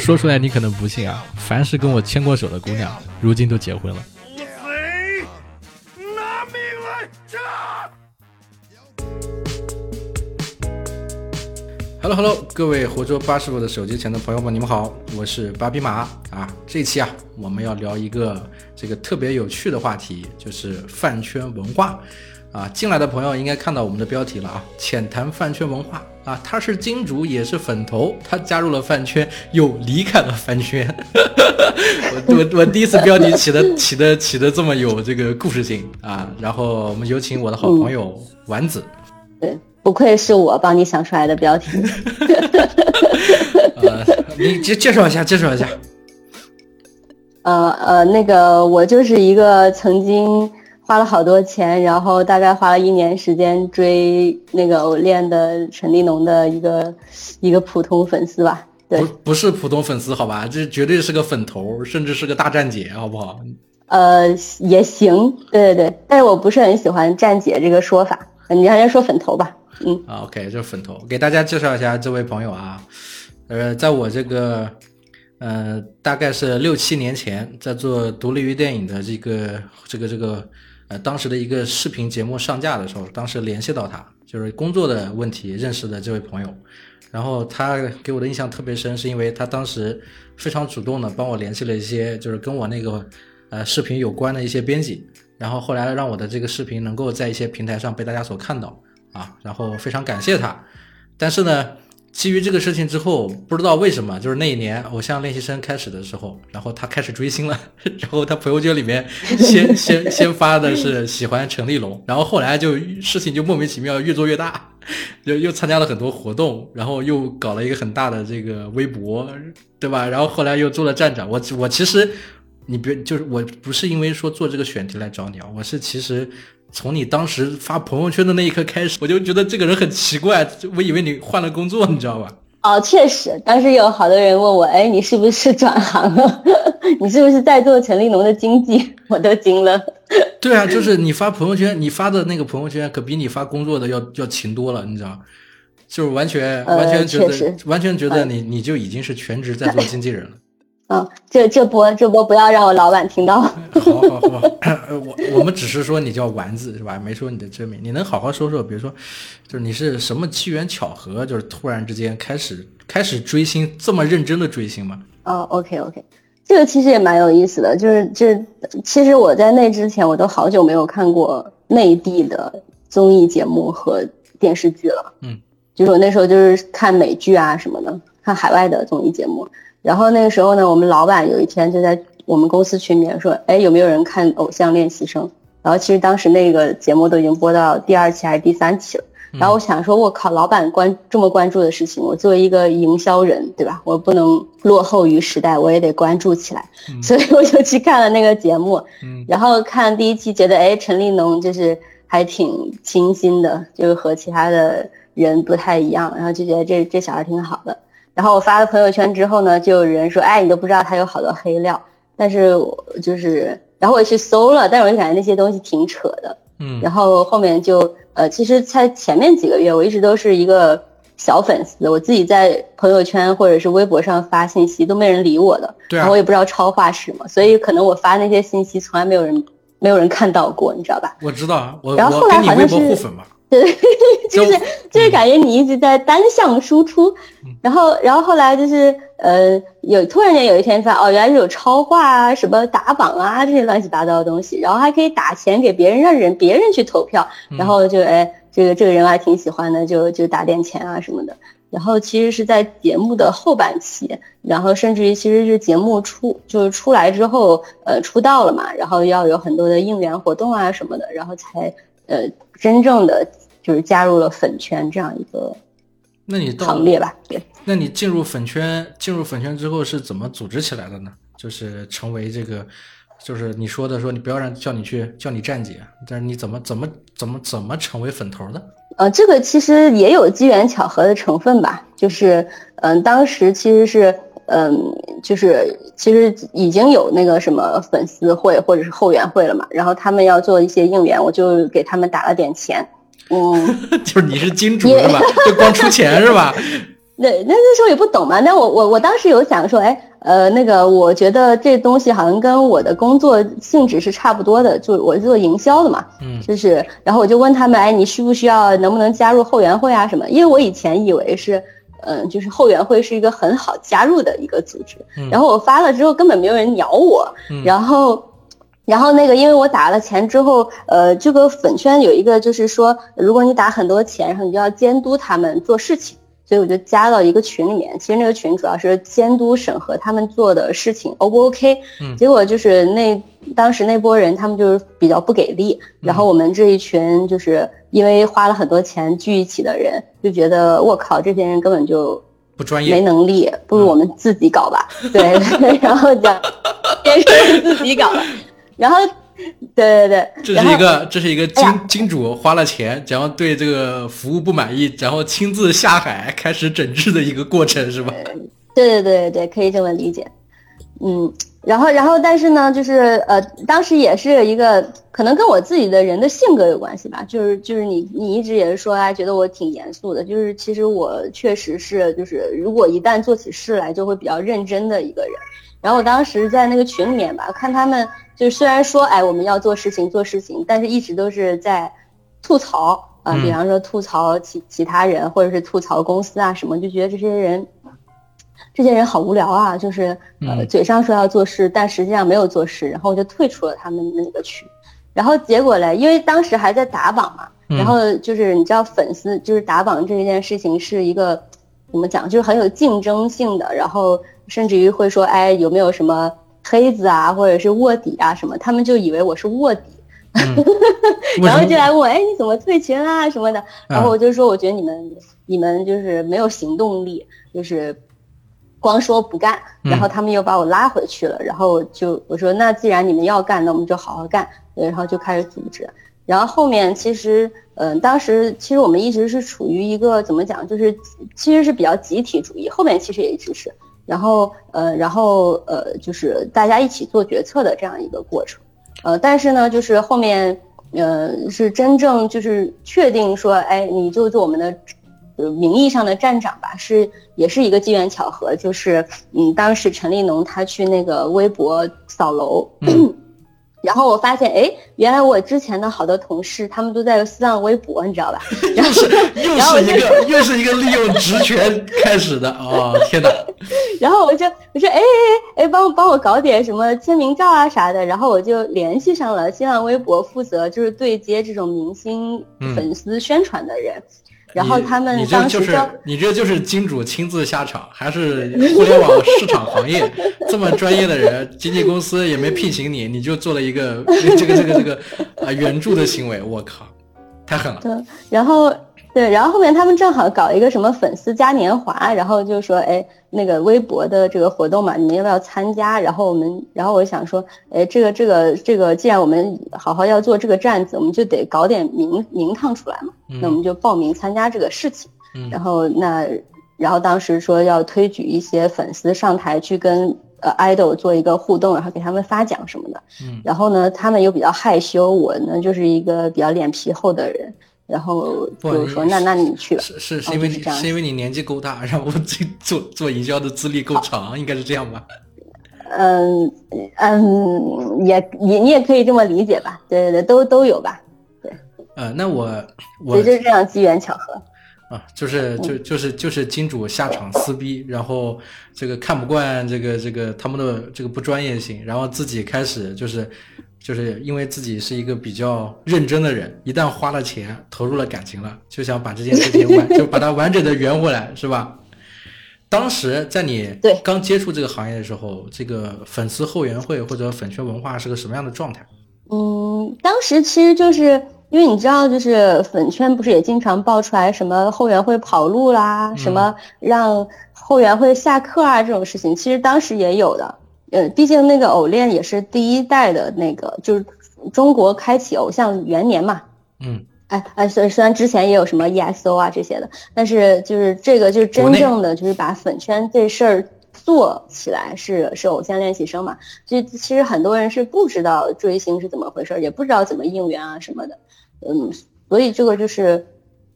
说出来你可能不信啊，凡是跟我牵过手的姑娘，如今都结婚了。贼，拿命来炸！Hello Hello，各位活捉八师傅的手机前的朋友们，你们好，我是八匹马啊。这期啊，我们要聊一个这个特别有趣的话题，就是饭圈文化啊。进来的朋友应该看到我们的标题了啊，浅谈饭圈文化啊。他是金主，也是粉头，他加入了饭圈，又离开了饭圈。我我我第一次标题起的起的起的这么有这个故事性啊。然后我们有请我的好朋友丸子。对，不愧是我帮你想出来的标题。呃，你介介绍一下，介绍一下。呃呃，那个我就是一个曾经花了好多钱，然后大概花了一年时间追那个偶练的陈立农的一个一个普通粉丝吧。对不，不是普通粉丝，好吧，这绝对是个粉头，甚至是个大站姐，好不好？呃，也行，对对对，但是我不是很喜欢站姐这个说法，你还是说粉头吧。嗯，啊，OK，这是粉头，给大家介绍一下这位朋友啊，呃，在我这个，呃，大概是六七年前，在做独立于电影的这个这个这个，呃，当时的一个视频节目上架的时候，当时联系到他，就是工作的问题认识的这位朋友，然后他给我的印象特别深，是因为他当时非常主动的帮我联系了一些，就是跟我那个呃视频有关的一些编辑，然后后来让我的这个视频能够在一些平台上被大家所看到。啊，然后非常感谢他，但是呢，基于这个事情之后，不知道为什么，就是那一年偶像练习生开始的时候，然后他开始追星了，然后他朋友圈里面先 先先发的是喜欢陈立农，然后后来就事情就莫名其妙越做越大，又又参加了很多活动，然后又搞了一个很大的这个微博，对吧？然后后来又做了站长，我我其实你别就是我不是因为说做这个选题来找你啊，我是其实。从你当时发朋友圈的那一刻开始，我就觉得这个人很奇怪，我以为你换了工作，你知道吧？哦，确实，当时有好多人问我，哎，你是不是转行了？你是不是在做陈立农的经纪？我都惊了。对啊，就是你发朋友圈，你发的那个朋友圈可比你发工作的要要勤多了，你知道？就是完全、呃、完全觉得确完全觉得你、你就已经是全职在做经纪人了。嗯，这这波这波不要让我老板听到。好好好，我我们只是说你叫丸子是吧？没说你的真名。你能好好说说，比如说，就是你是什么机缘巧合，就是突然之间开始开始追星，这么认真的追星吗？哦，OK OK，这个其实也蛮有意思的，就是这其实我在那之前我都好久没有看过内地的综艺节目和电视剧了。嗯，就是我那时候就是看美剧啊什么的，看海外的综艺节目。然后那个时候呢，我们老板有一天就在我们公司群里面说：“哎，有没有人看《偶像练习生》？”然后其实当时那个节目都已经播到第二期还是第三期了。然后我想说，我靠，老板关这么关注的事情，我作为一个营销人，对吧？我不能落后于时代，我也得关注起来。嗯、所以我就去看了那个节目。嗯，然后看第一期，觉得哎，陈立农就是还挺清新的，就是和其他的人不太一样，然后就觉得这这小孩挺好的。然后我发了朋友圈之后呢，就有人说，哎，你都不知道他有好多黑料。但是我就是，然后我也去搜了，但是我就感觉那些东西挺扯的。嗯。然后后面就，呃，其实在前面几个月，我一直都是一个小粉丝，我自己在朋友圈或者是微博上发信息都没人理我的。对啊。然后我也不知道超话是什么，所以可能我发那些信息从来没有人没有人看到过，你知道吧？我知道，我然后后来好像是互粉嘛。对，就 是就是感觉你一直在单向输出，然后然后后来就是呃有突然间有一天发哦原来是有超话啊什么打榜啊这些乱七八糟的东西，然后还可以打钱给别人让人别人去投票，然后就哎这个这个人还挺喜欢的就就打点钱啊什么的，然后其实是在节目的后半期，然后甚至于其实是节目出就是出来之后呃出道了嘛，然后要有很多的应援活动啊什么的，然后才呃真正的。就是加入了粉圈这样一个，那你行列吧？对，那你进入粉圈，进入粉圈之后是怎么组织起来的呢？就是成为这个，就是你说的说你不要让叫你去叫你站姐，但是你怎么怎么怎么怎么成为粉头的？呃，这个其实也有机缘巧合的成分吧，就是嗯、呃，当时其实是嗯、呃，就是其实已经有那个什么粉丝会或者是后援会了嘛，然后他们要做一些应援，我就给他们打了点钱。嗯，就是你是金主是吧？就光出钱是吧？那那那时候也不懂嘛，那我我我当时有想说，哎，呃，那个我觉得这东西好像跟我的工作性质是差不多的，就我是做营销的嘛，嗯就是，然后我就问他们，哎，你需不需要，能不能加入后援会啊什么？因为我以前以为是，嗯、就是后援会是一个很好加入的一个组织，嗯然后我发了之后根本没有人鸟我，嗯然后。然后那个，因为我打了钱之后，呃，这个粉圈有一个就是说，如果你打很多钱，然后你就要监督他们做事情，所以我就加到一个群里面。其实那个群主要是监督审核他们做的事情 O 不 OK。嗯结果就是那当时那波人他们就是比较不给力，然后我们这一群就是因为花了很多钱聚一起的人，就觉得我靠，这些人根本就不专业没，能力，不如我们自己搞吧。对，然后讲，先是自己搞，然后，对对对，这是一个这是一个金哎金主花了钱，然后对这个服务不满意，然后亲自下海 开始整治的一个过程，是吧？对对对对，可以这么理解。嗯，然后然后但是呢，就是呃，当时也是一个可能跟我自己的人的性格有关系吧，就是就是你你一直也是说啊，觉得我挺严肃的，就是其实我确实是就是如果一旦做起事来就会比较认真的一个人。然后我当时在那个群里面吧，看他们就是虽然说哎我们要做事情做事情，但是一直都是在吐槽啊、嗯比方说吐槽其其他人或者是吐槽公司啊什么，就觉得这些人。这些人好无聊啊，就是呃嗯嘴上说要做事，但实际上没有做事，然后我就退出了他们那个群。然后结果嘞，因为当时还在打榜嘛，嗯然后就是你知道粉丝就是打榜这一件事情是一个怎么讲，就是很有竞争性的，然后甚至于会说，哎，有没有什么黑子啊，或者是卧底啊什么，他们就以为我是卧底，为然后？就来问我，哎，你怎么退群啊什么的。然后啊我就说，我觉得你们你们就是没有行动力，就是光说不干。嗯然后他们又把我拉回去了。然后就我说，那既然你们要干，那我们就好好干。然后就开始组织。然后后面其实，嗯、当时其实我们一直是处于一个怎么讲，就是其实是比较集体主义。后面其实也一直是，然后呃，然后呃，就是大家一起做决策的这样一个过程。呃，但是呢，就是后面，呃，是真正就是确定说，哎，你就做我们的，呃，名义上的站长吧，是也是一个机缘巧合，就是，嗯，当时陈立农他去那个微博扫楼，然后我发现，哎，原来我之前的好多同事他们都在新浪微博，你知道吧？然后，又然后我就是一个又是一个利用职权开始的哦，天哪！然后我就我说哎哎哎哎，帮我帮我搞点什么签名照啊啥的，然后我就联系上了新浪微博负责就是对接这种明星嗯粉丝宣传的人，然后你他们你这就是当时就你这就是金主亲自下场，还是互联网市场行业这么专业的人，经纪公司也没聘请你，你就做了一个这个这个这个啊援助的行为，我靠，太狠了！对，然后对，然后后面他们正好搞一个什么粉丝嘉年华，然后就说，哎，那个微博的这个活动嘛，你们要不要参加？然后我们，然后我想说，哎，这个这个这个，既然我们好好要做这个站子，我们就得搞点名名堂出来嘛，那我们就报名参加这个事情。嗯然后那，然后当时说要推举一些粉丝上台去跟呃 idol 做一个互动，然后给他们发奖什么的。嗯然后呢，他们又比较害羞，我呢就是一个比较脸皮厚的人，然后就说那那你去吧。是是是哦因为你是因为你年纪够大，然后这做做营销的资历够长，应该是这样吧？嗯嗯，也也你也可以这么理解吧，对对对，都都有吧，对呃，那我我就是这样机缘巧合。啊，就是就就是就是金主下场撕逼，然后这个看不惯这个这个他们的这个不专业性，然后自己开始就是就是因为自己是一个比较认真的人，一旦花了钱投入了感情了，就想把这件事情完 就把它完整的圆回来，是吧？当时在你对刚接触这个行业的时候，这个粉丝后援会或者粉圈文化是个什么样的状态？嗯，当时其实就是因为你知道，就是粉圈不是也经常爆出来什么后援会跑路啦，什么让后援会下课啊这种事情，其实当时也有的。呃，毕竟那个偶练也是第一代的那个，就是中国开启偶像元年嘛。嗯，哎哎，虽虽然之前也有什么 EXO 啊这些的，但是就是这个就是真正的就是把粉圈这事儿做起来是是偶像练习生嘛。所以其实很多人是不知道追星是怎么回事儿，也不知道怎么应援啊什么的。嗯，所以这个就是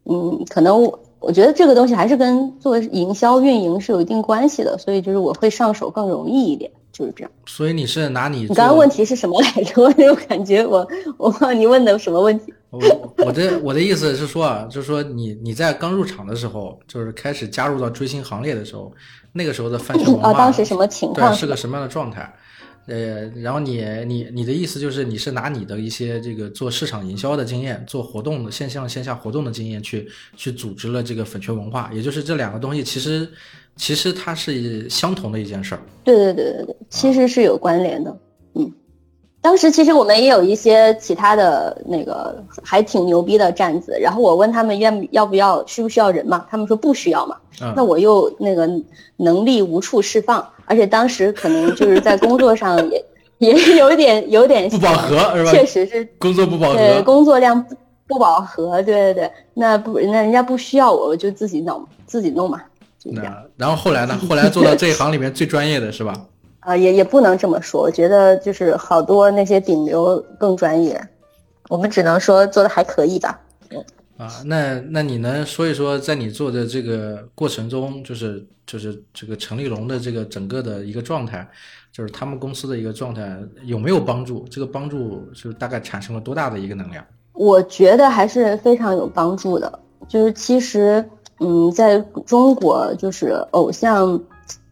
嗯，可能我我觉得这个东西还是跟做营销运营是有一定关系的，所以就是我会上手更容易一点，就是这样。所以你是拿你你刚刚问题是什么来着？我感觉我我忘了你问的什么问题。我我的我的意思是说啊，就是说你你在刚入场的时候，就是开始加入到追星行列的时候，那个时候的饭 圈文化，啊，当时什么情况？对，是个什么样的状态？呃，然后你你你的意思就是你是拿你的一些这个做市场营销的经验，做活动的线上线下活动的经验去去组织了这个粉圈文化，也就是这两个东西其实其实它是相同的一件事儿。对对对对对，其实是有关联的。嗯，当时其实我们也有一些其他的那个还挺牛逼的站子，然后我问他们愿要不要需不需要人嘛，他们说不需要嘛。那我又那个能力无处释放。而且当时可能就是在工作上也也有点有点不饱和是吧？确实是工作不饱和，对工作量不不饱和，对对对，那不那人家不需要我，我就自己弄自己弄嘛，就这样。然后后来呢？后来做到这一行里面最专业的是吧？啊，也也不能这么说，我觉得就是好多那些顶流更专业，我们只能说做的还可以吧。嗯啊，那那你能说一说，在你做的这个过程中，就是就是这个陈立龙的这个整个的一个状态，就是他们公司的一个状态有没有帮助？这个帮助就大概产生了多大的一个能量？我觉得还是非常有帮助的。就是其实，嗯，在中国，就是偶像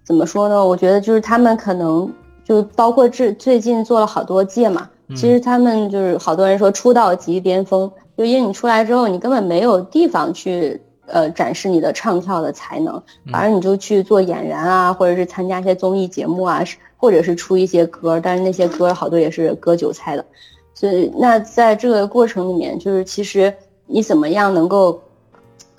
怎么说呢？我觉得就是他们可能就包括这最近做了好多届嘛，其实他们就是好多人说出道即巅峰。就因为你出来之后，你根本没有地方去呃展示你的唱跳的才能，反而你就去做演员啊，或者是参加一些综艺节目啊，或者是出一些歌，但是那些歌好多也是割韭菜的。所以那在这个过程里面，就是其实你怎么样能够，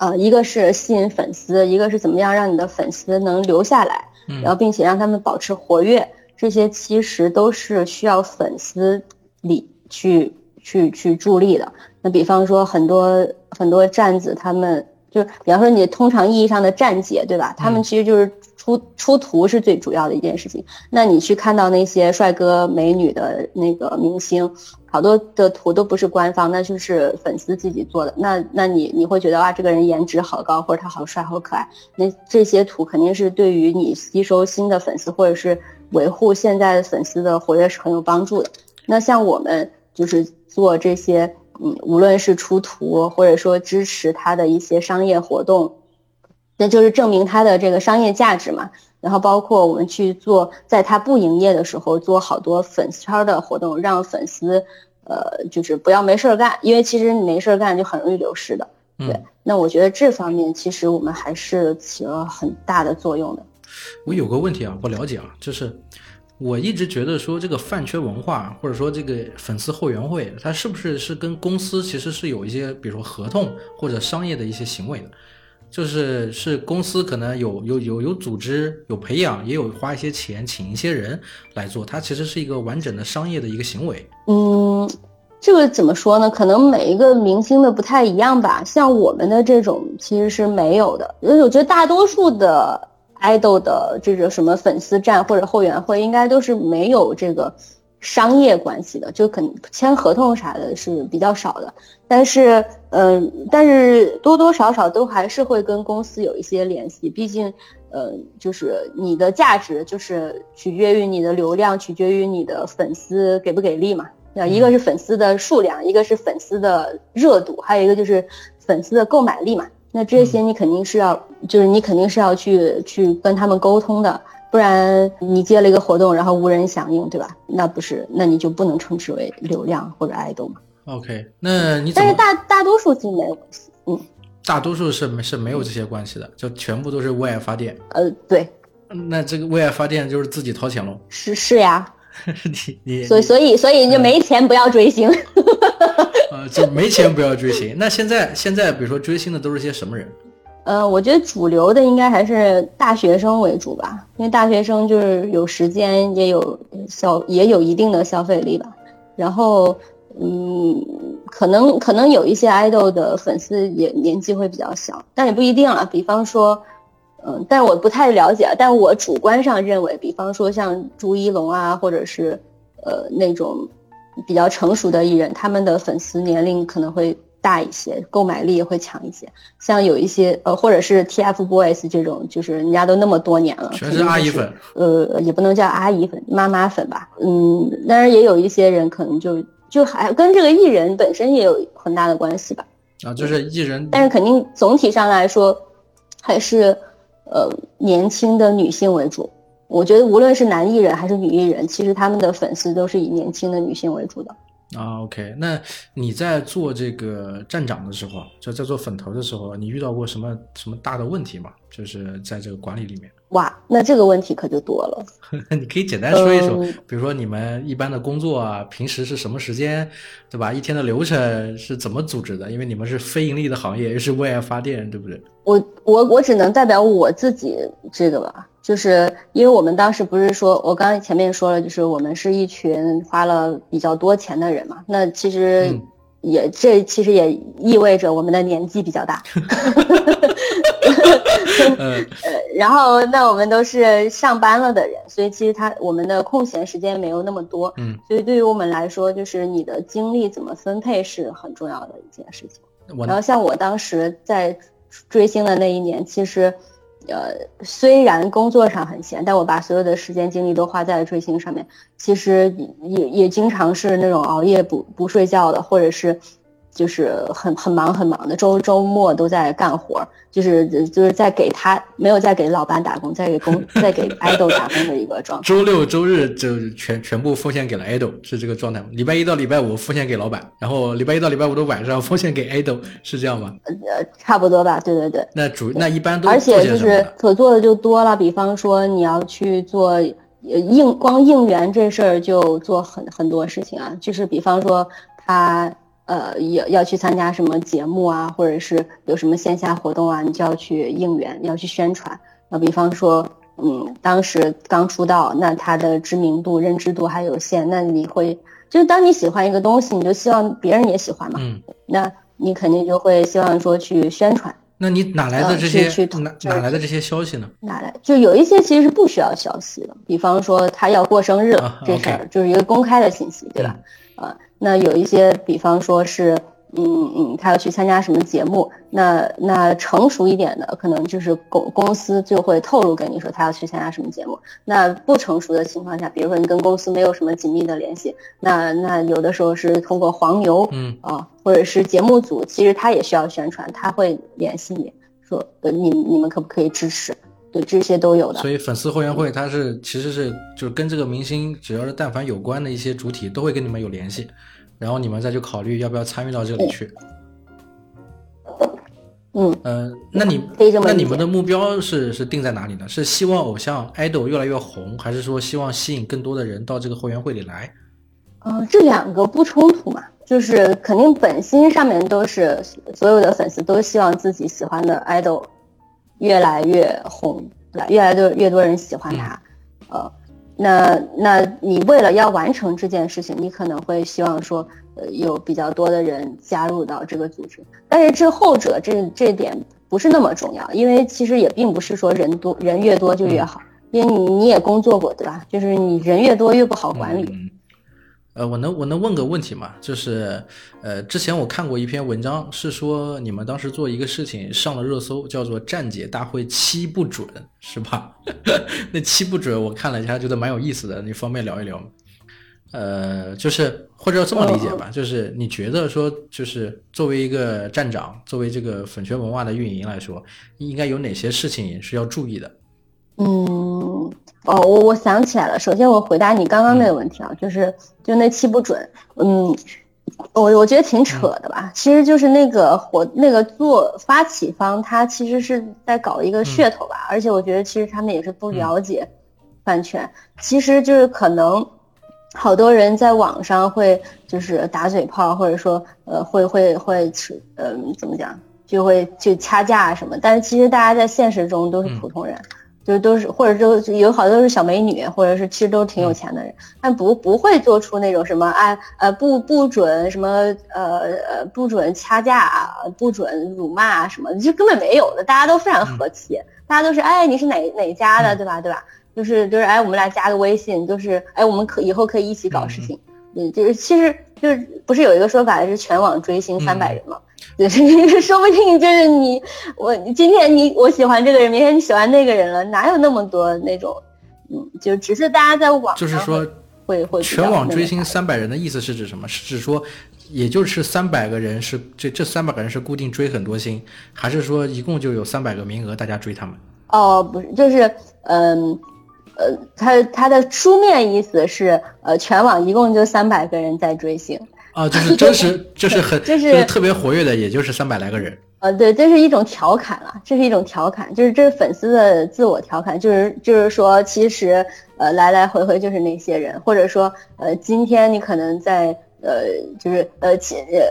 呃，一个是吸引粉丝，一个是怎么样让你的粉丝能留下来，然后并且让他们保持活跃，这些其实都是需要粉丝里去去去助力的。那比方说很多很多站子，他们就比方说你通常意义上的站姐，对吧？他们其实就是出出图是最主要的一件事情。那你去看到那些帅哥美女的那个明星，好多的图都不是官方，那就是粉丝自己做的。那那你你会觉得啊，这个人颜值好高，或者他好帅好可爱。那这些图肯定是对于你吸收新的粉丝，或者是维护现在的粉丝的活跃是很有帮助的。那像我们就是做这些。嗯，无论是出图，或者说支持他的一些商业活动，那就是证明他的这个商业价值嘛。然后包括我们去做，在他不营业的时候，做好多粉丝圈的活动，让粉丝，呃，就是不要没事儿干，因为其实你没事儿干就很容易流失的。对，那我觉得这方面其实我们还是起了很大的作用的。我有个问题啊，不了解啊，就是。我一直觉得说这个饭圈文化，或者说这个粉丝后援会，它是不是是跟公司其实是有一些，比如说合同或者商业的一些行为的，就是是公司可能有有有有组织、有培养，也有花一些钱请一些人来做，它其实是一个完整的商业的一个行为。嗯，这个怎么说呢？可能每一个明星的不太一样吧。像我们的这种其实是没有的，因为我觉得大多数的。爱豆的这个什么粉丝站或者后援会，应该都是没有这个商业关系的，就肯签合同啥的是比较少的。但是，嗯，但是多多少少都还是会跟公司有一些联系，毕竟，呃，就是你的价值就是取决于你的流量，取决于你的粉丝给不给力嘛。那一个是粉丝的数量，一个是粉丝的热度，还有一个就是粉丝的购买力嘛。那这些你肯定是要，就是你肯定是要去去跟他们沟通的，不然你接了一个活动，然后无人响应，对吧？那不是，那你就不能称之为流量或者爱豆嘛。OK，那你但是大大多数其实没有关系，嗯，大多数是没是没有这些关系的，就全部都是为爱发电。呃，对。那这个为爱发电就是自己掏钱喽？是是呀。你你所以所以所以就没钱不要追星。呃，就没钱不要追星。那现在现在比如说追星的都是些什么人？呃，我觉得主流的应该还是大学生为主吧，因为大学生就是有时间，也有消也有一定的消费力吧。然后，嗯，可能可能有一些爱豆的粉丝也年纪会比较小，但也不一定啊。比方说，嗯，但我不太了解，但我主观上认为，比方说像朱一龙啊，或者是呃那种。比较成熟的艺人，他们的粉丝年龄可能会大一些，购买力也会强一些。像有一些呃，或者是 TFBOYS 这种，就是人家都那么多年了，全是阿姨粉，呃，也不能叫阿姨粉，妈妈粉吧。嗯，当然也有一些人可能就就还跟这个艺人本身也有很大的关系吧。啊，就是艺人，但是肯定总体上来说，还是呃年轻的女性为主。我觉得无论是男艺人还是女艺人，其实他们的粉丝都是以年轻的女性为主的。啊，OK，那你在做这个站长的时候，就在做粉头的时候，你遇到过什么什么大的问题吗？就是在这个管理里面。哇，那这个问题可就多了。你可以简单说一说，比如说你们一般的工作啊，平时是什么时间，对吧？一天的流程是怎么组织的？因为你们是非盈利的行业，又是为爱发电，对不对？我我我只能代表我自己这个吧。就是因为我们当时不是说，我刚才前面说了，就是我们是一群花了比较多钱的人嘛。那其实也这其实也意味着我们的年纪比较大。呃，然后那我们都是上班了的人，所以其实他我们的空闲时间没有那么多。嗯，所以对于我们来说，就是你的精力怎么分配是很重要的一件事情。然后像我当时在追星的那一年，其实。呃，虽然工作上很闲，但我把所有的时间精力都花在了追星上面。其实也也经常是那种熬夜不不睡觉的，或者是。就是很很忙很忙的，周周末都在干活，就是就是在给他没有在给老板打工，在给工在给 爱豆打工的一个状态。周六周日就全全部奉献给了爱豆，是这个状态吗？礼拜一到礼拜五奉献给老板，然后礼拜一到礼拜五的晚上奉献给爱豆，是这样吗？呃，差不多吧，对对对。那主那一般都而且就是可做的就多了，比方说你要去做应光应援这事儿就做很很多事情啊，就是比方说他。呃，要要去参加什么节目啊，或者是有什么线下活动啊，你就要去应援，要去宣传。那比方说，嗯，当时刚出道，那他的知名度、认知度还有限，那你会就是当你喜欢一个东西，你就希望别人也喜欢嘛。嗯。那你肯定就会希望说去宣传。那你哪来的这些哪哪来的这些消息呢？哪来？就有一些其实是不需要消息的，比方说他要过生日了这事儿，就是一个公开的信息，对吧？啊。那有一些，比方说是，嗯嗯，他要去参加什么节目，那那成熟一点的，可能就是公公司就会透露跟你说他要去参加什么节目。那不成熟的情况下，比如说你跟公司没有什么紧密的联系，那那有的时候是通过黄牛，嗯啊，或者是节目组，其实他也需要宣传，他会联系你说，呃，你你们可不可以支持？对，这些都有的。所以粉丝后援会它是其实是就是跟这个明星只要是但凡有关的一些主体都会跟你们有联系。然后你们再去考虑要不要参与到这里去。嗯呃，那你那你们的目标是是定在哪里呢？是希望偶像 idol 越来越红，还是说希望吸引更多的人到这个后援会里来？呃，这两个不冲突嘛，就是肯定本心上面都是所有的粉丝都希望自己喜欢的 idol 越来越红，对吧越来越越多人喜欢他，呃。那那你为了要完成这件事情，你可能会希望说，呃，有比较多的人加入到这个组织。但是这后者这这点不是那么重要，因为其实也并不是说人多人越多就越好，因为你你也工作过，对吧？就是你人越多越不好管理。呃，我能我能问个问题吗？就是，呃，之前我看过一篇文章，是说你们当时做一个事情上了热搜，叫做“站姐大会七不准”，是吧？那七不准我看了一下，觉得蛮有意思的，你方便聊一聊吗？呃，就是或者这么理解吧，就是你觉得说，就是作为一个站长，作为这个粉圈文化的运营来说，应该有哪些事情是要注意的？嗯。哦，我我想起来了。首先，我回答你刚刚那个问题啊，就是就那期不准。嗯，我我觉得挺扯的吧。其实就是那个活那个做发起方，他其实是在搞一个噱头吧。而且我觉得其实他们也是不了解版权。其实就是可能好多人在网上会就是打嘴炮，或者说呃会会会嗯怎么讲，就会就掐架什么。但是其实大家在现实中都是普通人。就是都是，或者都有好多都是小美女，或者是其实都挺有钱的人，但不不会做出那种什么哎呃不不准什么呃呃不准掐架，不准辱骂什么，就根本没有的，大家都非常和气，大家都是哎你是哪哪家的对吧？对吧？就是就是哎我们俩加个微信，就是哎我们可以后可以一起搞事情，嗯就是其实就是不是有一个说法是全网追星三百人吗？就 是说不定就是你我今天你我喜欢这个人，明天你喜欢那个人了，哪有那么多那种，嗯，就只是大家在网就是说会会全网追星三百人的意思是指什么？是指说，也就是三百个人是这这三百个人是固定追很多星，还是说一共就有三百个名额大家追他们？哦，不是，就是嗯。呃，他他的书面意思是，呃，全网一共就三百个人在追星啊，就是真实，就是很，就是特别活跃的，也就是三百来个人。呃，对，这是一种调侃啊，这是一种调侃，就是这是粉丝的自我调侃，就是就是说，其实呃，来来回回就是那些人，或者说呃，今天你可能在呃，就是呃，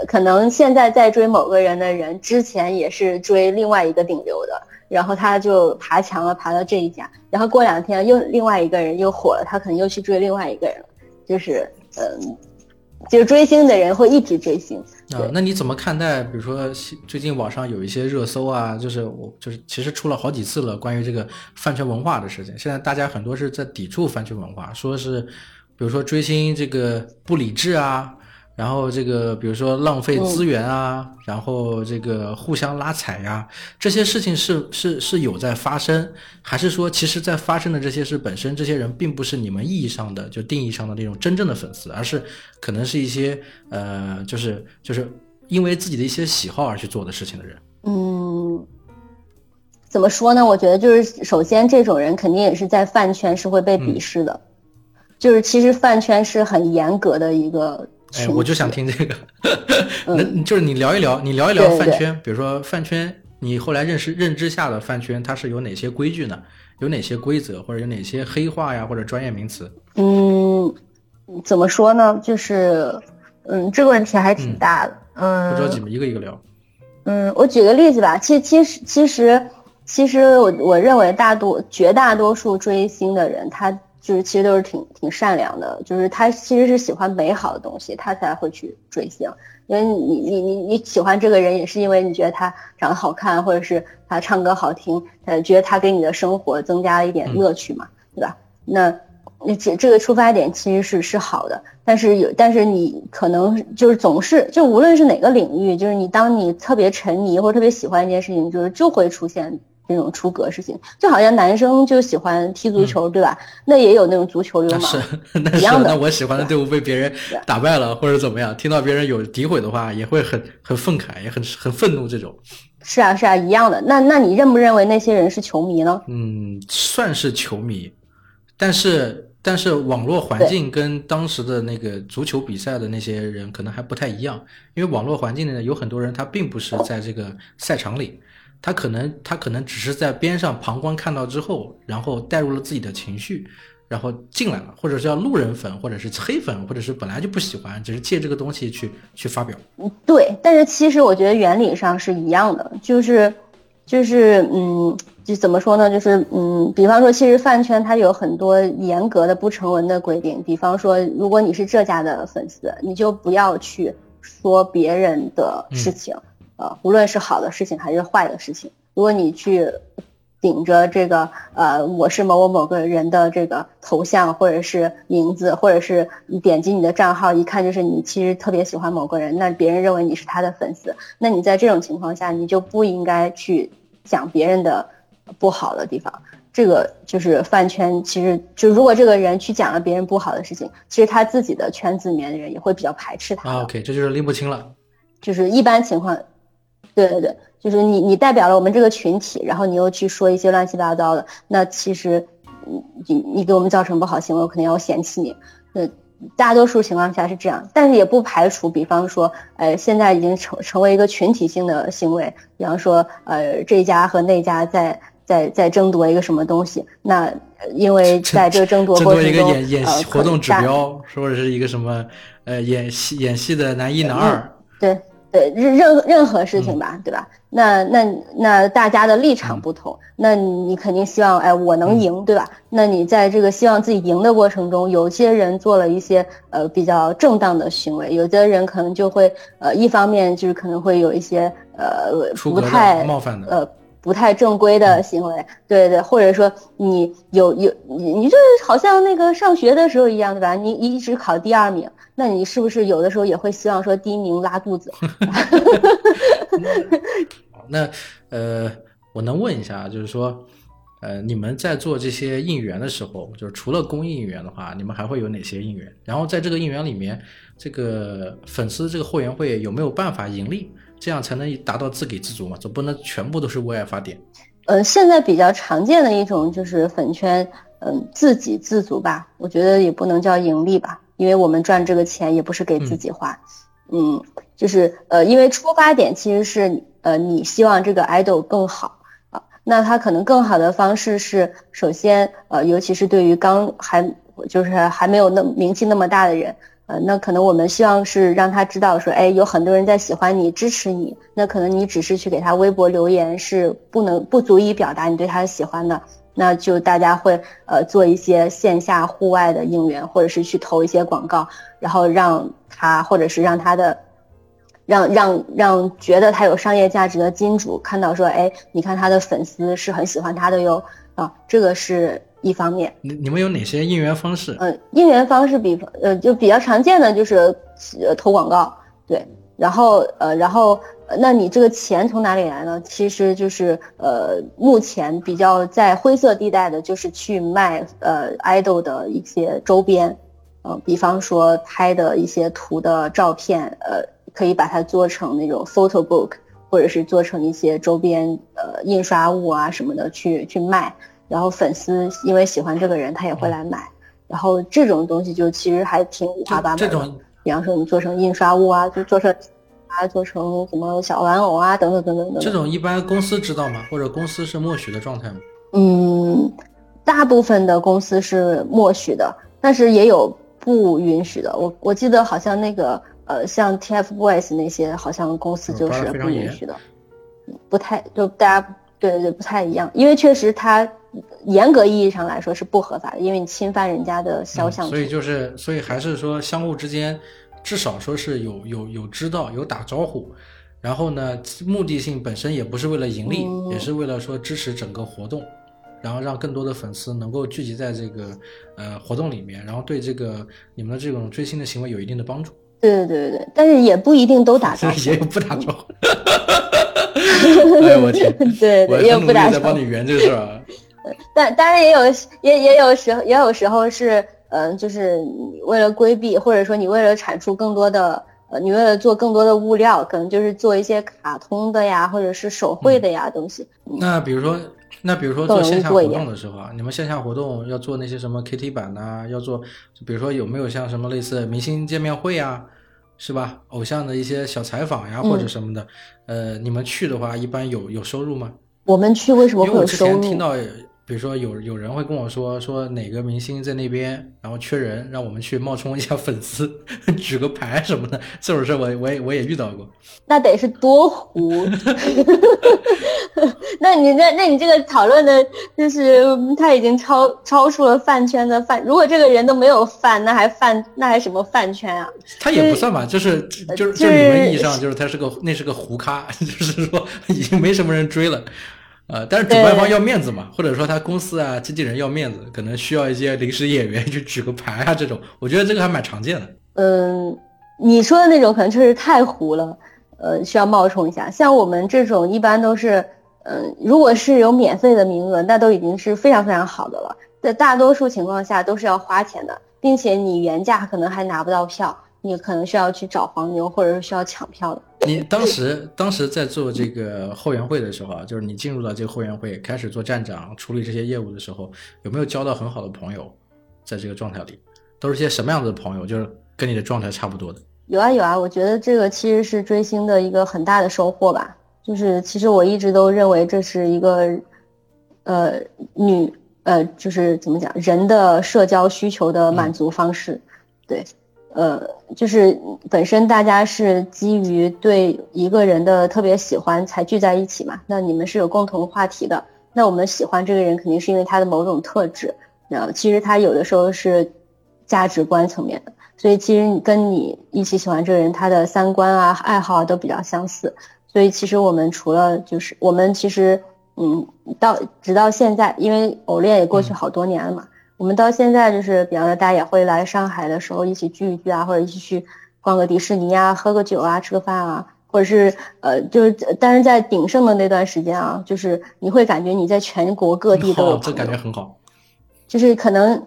可能现在在追某个人的人，之前也是追另外一个顶流的。然后他就爬墙了，爬到这一家。然后过两天又另外一个人又火了，他可能又去追另外一个人了。就是嗯，就是追星的人会一直追星啊。那你怎么看待？比如说最近网上有一些热搜啊，就是我就是其实出了好几次了，关于这个饭圈文化的事情。现在大家很多是在抵触饭圈文化，说是比如说追星这个不理智啊。然后这个，比如说浪费资源啊，然后这个互相拉踩呀，这些事情是是是有在发生，还是说，其实在发生的这些事本身，这些人并不是你们意义上的就定义上的那种真正的粉丝，而是可能是一些呃，就是就是因为自己的一些喜好而去做的事情的人。嗯，怎么说呢？我觉得就是首先，这种人肯定也是在饭圈是会被鄙视的，就是其实饭圈是很严格的一个。哎，我就想听这个，那就是你聊一聊，你聊一聊饭圈，比如说饭圈，你后来认识认知下的饭圈，它是有哪些规矩呢？有哪些规则，或者有哪些黑话呀，或者专业名词？嗯，怎么说呢？就是，嗯，这个问题还挺大的。嗯，不着急嘛，一个一个聊。嗯，我举个例子吧。其其实其实其实我我认为大多绝大多数追星的人，他。就是其实都是挺挺善良的，就是他其实是喜欢美好的东西，他才会去追星。因为你你你你喜欢这个人，也是因为你觉得他长得好看，或者是他唱歌好听，呃，觉得他给你的生活增加了一点乐趣嘛，对吧？那那这这个出发点其实是是好的，但是有但是你可能就是总是就无论是哪个领域，就是你当你特别沉迷或者特别喜欢一件事情，就是就会出现。这种出格事情，就好像男生就喜欢踢足球，对吧？那也有那种足球流氓，一样的。那我喜欢的队伍被别人打败了，或者怎么样，听到别人有诋毁的话，也会很很愤慨，也很很愤怒。这种是啊，是啊，一样的。那那你认不认为那些人是球迷呢？嗯，算是球迷，但是但是网络环境跟当时的那个足球比赛的那些人可能还不太一样，因为网络环境呢，有很多人他并不是在这个赛场里。他可能，他可能只是在边上旁观看到之后，然后带入了自己的情绪，然后进来了，或者是叫路人粉，或者是黑粉，或者是本来就不喜欢，只是借这个东西去去发表。对，但是其实我觉得原理上是一样的，就是，就是，嗯，就怎么说呢？就是，嗯，比方说，其实饭圈它有很多严格的不成文的规定，比方说，如果你是这家的粉丝，你就不要去说别人的事情。呃，无论是好的事情还是坏的事情，如果你去顶着这个呃，我是某某某个人的这个头像或者是名字，或者是你点击你的账号，一看就是你其实特别喜欢某个人，那别人认为你是他的粉丝，那你在这种情况下，你就不应该去讲别人的不好的地方。这个就是饭圈，其实就如果这个人去讲了别人不好的事情，其实他自己的圈子里面的人也会比较排斥他。啊，OK，这就是拎不清了。就是一般情况。对对对，就是你，你代表了我们这个群体，然后你又去说一些乱七八糟的，那其实，你你给我们造成不好行为，我肯定要嫌弃你。那大多数情况下是这样，但是也不排除，比方说，呃，现在已经成成为一个群体性的行为，比方说，呃，这家和那家在在在争夺一个什么东西，那因为在这个争夺过程中，争夺一个演演戏活动指标，或者是一个什么，呃，演戏演戏的男一男二，对。对任任任何事情吧，对吧？那那那大家的立场不同，那你肯定希望哎我能赢，对吧？那你在这个希望自己赢的过程中，有些人做了一些呃比较正当的行为，有的人可能就会呃一方面就是可能会有一些呃不太冒犯的呃不太正规的行为，对对，或者说你有有你你这好像那个上学的时候一样，对吧？你一直考第二名。那你是不是有的时候也会希望说第一名拉肚子？那呃，我能问一下，就是说，呃，你们在做这些应援的时候，就是除了公益应援的话，你们还会有哪些应援？然后在这个应援里面，这个粉丝这个后援会有没有办法盈利？这样才能达到自给自足嘛？总不能全部都是为爱发电。呃，现在比较常见的一种就是粉圈，嗯，自给自足吧。我觉得也不能叫盈利吧，因为我们赚这个钱也不是给自己花，嗯，就是呃，因为出发点其实是呃，你希望这个 idol 更好啊，那他可能更好的方式是，首先呃，尤其是对于刚还就是还没有那名气那么大的人。呃，那可能我们希望是让他知道说，哎，有很多人在喜欢你，支持你。那可能你只是去给他微博留言是不能不足以表达你对他的喜欢的。那就大家会呃做一些线下户外的应援，或者是去投一些广告，然后让他或者是让他的，让让让觉得他有商业价值的金主看到说，哎，你看他的粉丝是很喜欢他的哟啊，这个是。一方面，你你们有哪些应援方式？嗯，应援方式比呃就比较常见的就是呃投广告，对，然后呃然后那你这个钱从哪里来呢？其实就是呃目前比较在灰色地带的就是去卖呃 idol 的一些周边，嗯，比方说拍的一些图的照片，呃可以把它做成那种 photo book，或者是做成一些周边呃印刷物啊什么的去去卖。然后粉丝因为喜欢这个人，他也会来买。然后这种东西就其实还挺五花八门。这种，比方说你做成印刷物啊，就做成啊，做成什么小玩偶啊，等等等等等。这种一般公司知道吗？或者公司是默许的状态吗？嗯，大部分的公司是默许的，但是也有不允许的。我我记得好像那个呃，像 TFBOYS 那些，好像公司就是不允许的，不太就大家对对对不太一样，因为确实他。严格意义上来说是不合法的，因为你侵犯人家的肖像权。所以就是，所以还是说相互之间，至少说是有有有知道有打招呼，然后呢，目的性本身也不是为了盈利，也是为了说支持整个活动，然后让更多的粉丝能够聚集在这个呃活动里面，然后对这个你们的这种追星的行为有一定的帮助。对对对对对，但是也不一定都打招呼，也有不打招呼。哎呦我天！对对，也有不打招呼。在帮你圆这个事儿啊。但当然也有也也有时候也有时候是嗯，就是为了规避，或者说你为了产出更多的呃，你为了做更多的物料，可能就是做一些卡通的呀，或者是手绘的呀东西。那比如说，那比如说做线下活动的时候啊，你们线下活动要做那些什么 KT 版呐，要做，比如说有没有像什么类似明星见面会呀，是吧？偶像的一些小采访呀，或者什么的，呃，你们去的话一般有有收入吗？我们去为什么会有收入？听到。比如说有有人会跟我说说哪个明星在那边，然后缺人，让我们去冒充一下粉丝，举个牌什么的，这种事我我也我也遇到过。那得是多糊。那你那那你这个讨论的，就是他已经超超出了饭圈的饭。如果这个人都没有饭，那还饭那还什么饭圈啊？他也不算吧，就是就是就你们意义上，就是他是个那是个糊咖，就是说已经没什么人追了。呃，但是主办方要面子嘛，或者说他公司啊、经纪人要面子，可能需要一些临时演员去举个牌啊，这种，我觉得这个还蛮常见的。嗯，你说的那种可能确实太糊了，呃，需要冒充一下。像我们这种一般都是，嗯，如果是有免费的名额，那都已经是非常非常好的了。在大多数情况下都是要花钱的，并且你原价可能还拿不到票。你可能需要去找黄牛，或者是需要抢票的。你当时当时在做这个后援会的时候啊，就是你进入到这个后援会，开始做站长，处理这些业务的时候，有没有交到很好的朋友？在这个状态里，都是些什么样子的朋友？就是跟你的状态差不多的。有啊有啊，我觉得这个其实是追星的一个很大的收获吧。就是其实我一直都认为这是一个，呃，女呃，就是怎么讲，人的社交需求的满足方式，对。呃，就是本身大家是基于对一个人的特别喜欢才聚在一起嘛。那你们是有共同话题的。那我们喜欢这个人，肯定是因为他的某种特质。那其实他有的时候是价值观层面的。所以其实跟你一起喜欢这个人，他的三观啊、爱好啊都比较相似。所以其实我们除了就是我们其实嗯，到直到现在，因为偶恋也过去好多年了嘛。我们到现在就是，比方说大家也会来上海的时候一起聚一聚啊，或者一起去逛个迪士尼啊，喝个酒啊，吃个饭啊，或者是呃，就是但是在鼎盛的那段时间啊，就是你会感觉你在全国各地都有好，这感觉很好。就是可能，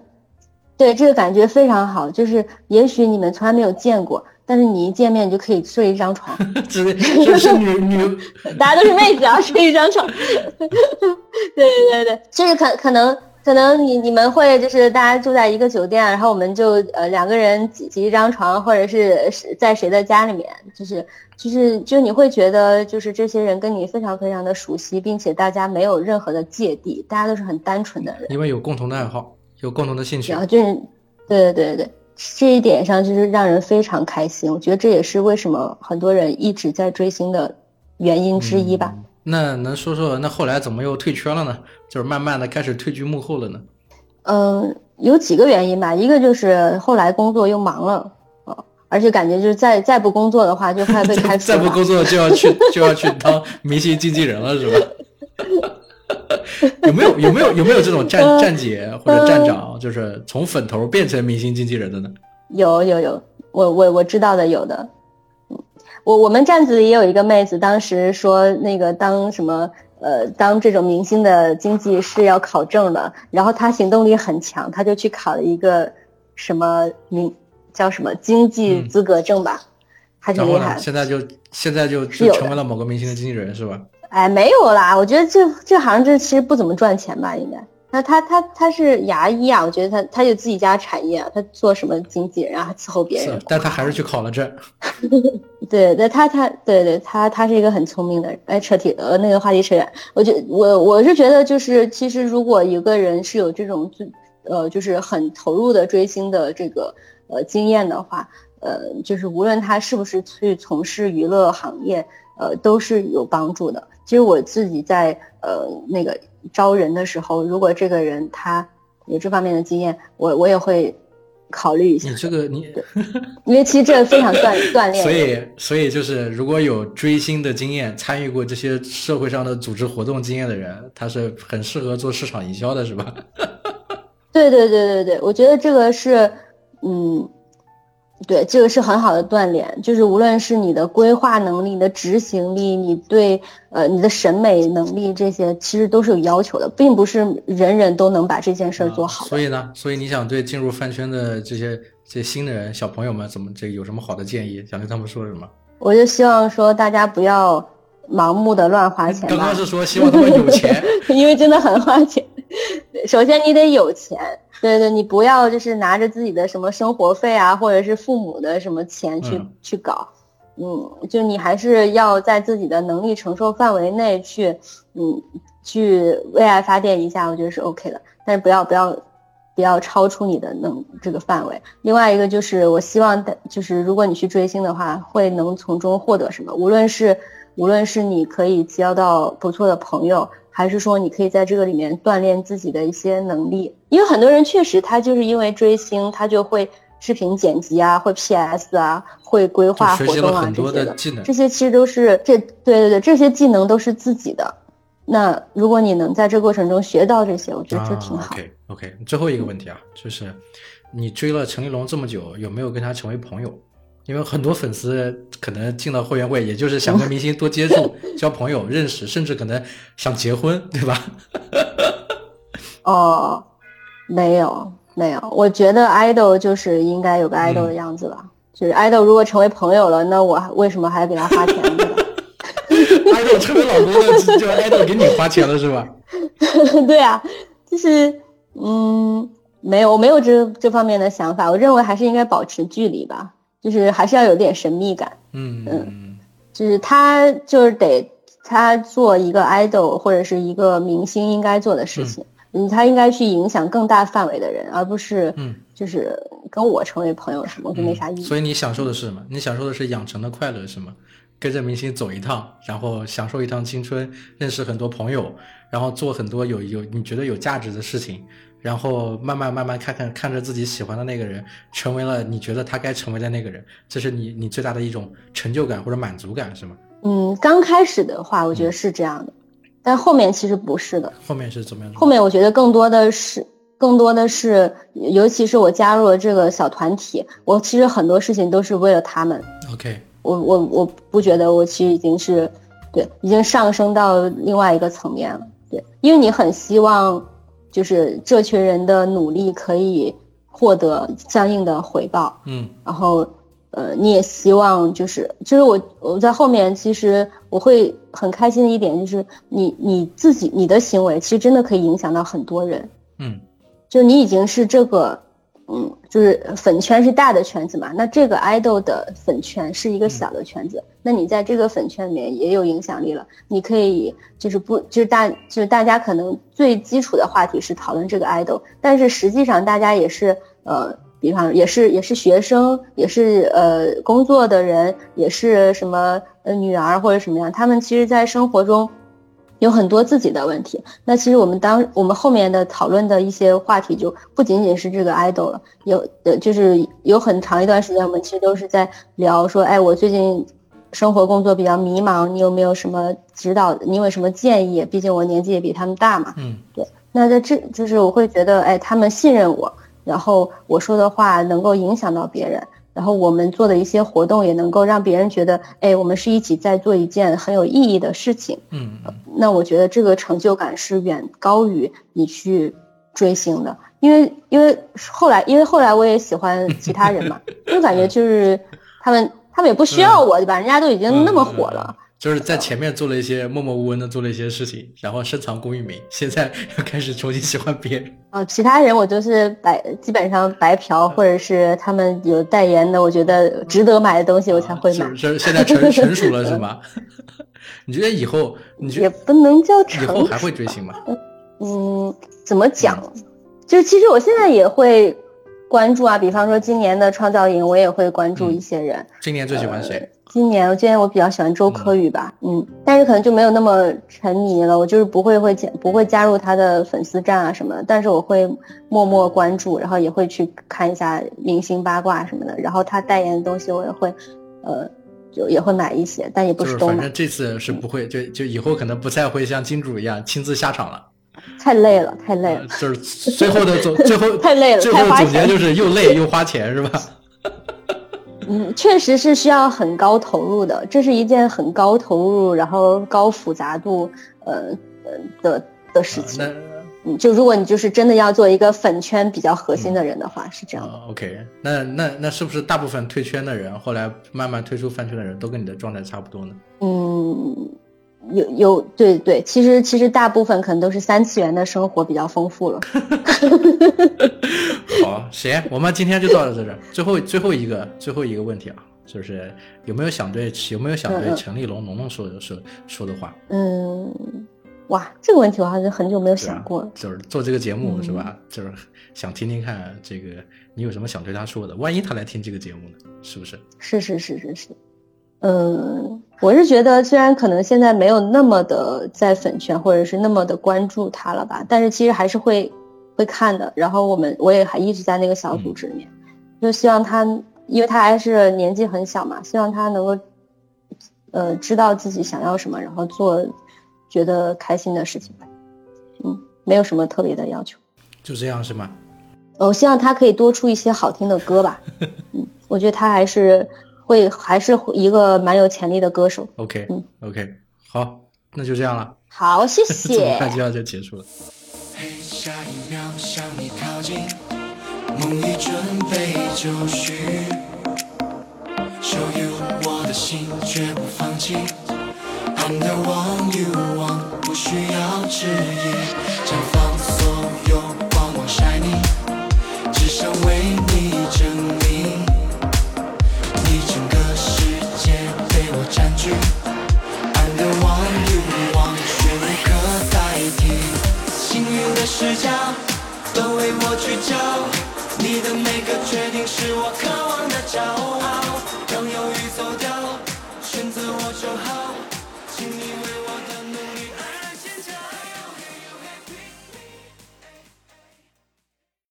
对这个感觉非常好，就是也许你们从来没有见过，但是你一见面就可以睡一张床，这这是女女，大家都是妹子啊，睡一张床，对对对对，就是可可能可能你你们会就是大家住在一个酒店，然后我们就呃两个人挤挤一张床，或者是是在谁的家里面，就是就是就你会觉得就是这些人跟你非常非常的熟悉，并且大家没有任何的芥蒂，大家都是很单纯的人。因为有共同的爱好，有共同的兴趣然。后就是，对对对对，这一点上就是让人非常开心。我觉得这也是为什么很多人一直在追星的原因之一吧。那能说说那后来怎么又退圈了呢？就是慢慢的开始退居幕后了呢？嗯，有几个原因吧，一个就是后来工作又忙了，呃，而且感觉就是再再不工作的话就快被开除 再。不工作就要去 就要去当明星经纪人了，是吧？有没有有没有有没有这种站站姐或者站长，就是从粉头变成明星经纪人的呢？有有有，我我我知道的有的，嗯，我我们站子里也有一个妹子，当时说那个当什么呃当这种明星的经济是要考证的，然后他行动力很强，他就去考了一个什么名叫什么经济资格证吧，还挺厉害。现在就现在就成为了某个明星的经纪人，是吧？哎，没有啦，我觉得这这行这其实不怎么赚钱吧，应该。那他他他是牙医啊，我觉得他他有自己家产业啊，他做什么经纪人啊，伺候别人是，。但他还是去考了证。对那，他他对对他他是一个很聪明的人。哎，扯题呃，那个话题扯远。我觉我我是觉得就是其实如果一个人是有这种最呃就是很投入的追星的这个呃经验的话，呃就是无论他是不是去从事娱乐行业，呃都是有帮助的。其实我自己在呃那个招人的时候，如果这个人他有这方面的经验，我我也会考虑一下你，这个你，因为其实这非常锻 锻炼。所以所以就是如果有追星的经验，参与过这些社会上的组织活动经验的人，他是很适合做市场营销的，是吧？对对对对对，我觉得这个是，嗯，对，这个是很好的锻炼，就是无论是你的规划能力、你的执行力、你对呃你的审美能力这些，其实都是有要求的，并不是人人都能把这件事儿做好的。所以呢，所以你想对进入饭圈的这些这些新的人、小朋友们，怎么这有什么好的建议？想对他们说什么？我就希望说大家不要盲目的乱花钱吧刚刚，是说希望他们有钱，因为真的很花钱。首先你得有钱，对对，你不要就是拿着自己的什么生活费啊，或者是父母的什么钱去、嗯。去搞，嗯，就你还是要在自己的能力承受范围内去，嗯，去为爱发电一下，我觉得是 OK 的，但是不要不要不要超出你的能这个范围。另外一个就是我希望的，就是如果你去追星的话，会能从中获得什么，无论是无论是你可以交到不错的朋友，还是说你可以在这个里面锻炼自己的一些能力，因为很多人确实他就是因为追星，他就会视频剪辑啊，会 PS 啊，会规划活动啊了很多这些的，技能这。些其实都是这对对对，这些技能都是自己的。那如果你能在这过程中学到这些，我觉得就挺好。啊、OK OK，最后一个问题啊，就是你追了陈立龙这么久，有没有跟他成为朋友？因为很多粉丝可能进了会员会，也就是想跟明星多接触、交朋友、认识，甚至可能想结婚，对吧？哦，没有没有，我觉得 idol 就是应该有个 idol 嗯的样子吧。就是 idol 如果成为朋友了，那我为什么还要给他花钱？爱豆 成为老公了，就就爱豆给你花钱了是吧？对啊，就是嗯，没有，我没有这这方面的想法。我认为还是应该保持距离吧，就是还是要有点神秘感。嗯嗯，就是他就是得他做一个 idol 或者是一个明星应该做的事情，嗯，他应该去影响更大范围的人，而不是嗯就是跟我成为朋友什么，就没啥意义。所以你享受的是什么？你享受的是养成的快乐是吗？跟着明星走一趟，然后享受一趟青春，认识很多朋友，然后做很多有有你觉得有价值的事情，然后慢慢慢慢看看看着自己喜欢的那个人，成为了你觉得他该成为的那个人，这是你你最大的一种成就感或者满足感是吗？嗯，刚开始的话，我觉得是这样的，但后面其实不是的。后面是怎么样的？后面我觉得更多的是，更多的是，尤其是我加入了这个小团体，我其实很多事情都是为了他们。OK，我我我不觉得我其实已经是对，已经上升到另外一个层面了。对，因为你很希望就是这群人的努力可以获得相应的回报，嗯。然后呃，你也希望就是就是我我在后面其实我会很开心的一点就是你你自己你的行为其实真的可以影响到很多人，嗯。就你已经是这个，嗯，就是粉圈是大的圈子嘛，那这个 idol 的粉圈是一个小的圈子，那你在这个粉圈里面也有影响力了，你可以就是不就是大就是大家可能最基础的话题是讨论这个 idol，但是实际上大家也是呃，比方也是也是学生，也是呃工作的人，也是什么呃女儿或者什么样，他们其实在生活中。有很多自己的问题，那其实我们当我们后面的讨论的一些话题就不仅仅是这个 idol 了，有呃就是有很长一段时间我们其实都是在聊说，哎，我最近生活工作比较迷茫，你有没有什么指导？你有什么建议？毕竟我年纪也比他们大嘛。嗯对那在这就是我会觉得，哎，他们信任我，然后我说的话能够影响到别人，然后我们做的一些活动也能够让别人觉得，哎，我们是一起在做一件很有意义的事情。嗯嗯那我觉得这个成就感是远高于你去追星的，因为因为后来因为后来我也喜欢其他人嘛，就感觉就是他们他们也不需要我，对吧？人家都已经那么火了。就是在前面做了一些默默无闻的做了一些事情，然后深藏功与名，现在又开始重新喜欢别人。啊，其他人我就是白，基本上白嫖，或者是他们有代言的，我觉得值得买的东西我才会买，是是现在成成熟了是吗？你觉得以后你觉也不能叫成熟以后还会追星吗？嗯，怎么讲？就是其实我现在也会关注啊，比方说今年的创造营，我也会关注一些人。今年最喜欢谁？今年我今年我比较喜欢周柯宇吧，嗯，但是可能就没有那么沉迷了，我就是不会会加不会加入他的粉丝站啊什么的，但是我会默默关注，然后也会去看一下明星八卦什么的，然后他代言的东西我也会，呃，就也会买一些，但也不是都买就是反正，这次是不会，就就以后可能不再会像金主一样亲自下场了。太累了，太累了，呃就是最后的总最后 太累了最后总结就是又累 又花钱是吧？嗯，确实是需要很高投入的，这是一件很高投入，然后高复杂度，呃呃的的事情。那嗯，就如果你就是真的要做一个粉圈比较核心的人的话，是这样的。啊 OK，那那那是不是大部分退圈的人，后来慢慢退出饭圈的人都跟你的状态差不多呢？嗯，有有对对，其实其实大部分可能都是三次元的生活比较丰富了。好，行，我们今天就到这儿。最后最后一个最后一个问题啊，就是有没有想对有没有想对陈立龙、龙龙说说说的话？嗯，哇，这个问题我好像很久没有想过了。，就是做这个节目、嗯是吧？就是想听听看这个你有什么想对他说的，万一他来听这个节目呢？是不是？是是是是是，嗯，我是觉得虽然可能现在没有那么的在粉圈或者是那么的关注他了吧，但是其实还是会会看的。然后我们我也还一直在那个小组织里面，就希望他，因为他还是年纪很小嘛，希望他能够呃知道自己想要什么，然后做觉得开心的事情吧。嗯，没有什么特别的要求。就这样是吗？我希望他可以多出一些好听的歌吧。嗯，我觉得他还是会还是一个蛮有潜力的歌手。OK 嗯 OK，好，那就这样了，好，谢 这么就要就结束了。嘿，下一秒向你靠近，梦已准备就绪。Show you 我的心，绝不放弃。I'm the one you want，不需要质疑。i'm the one you want. 却无可代替。幸运的视角都为我聚焦你的每个决定是我渴望的骄傲。当犹豫走掉选择我就好。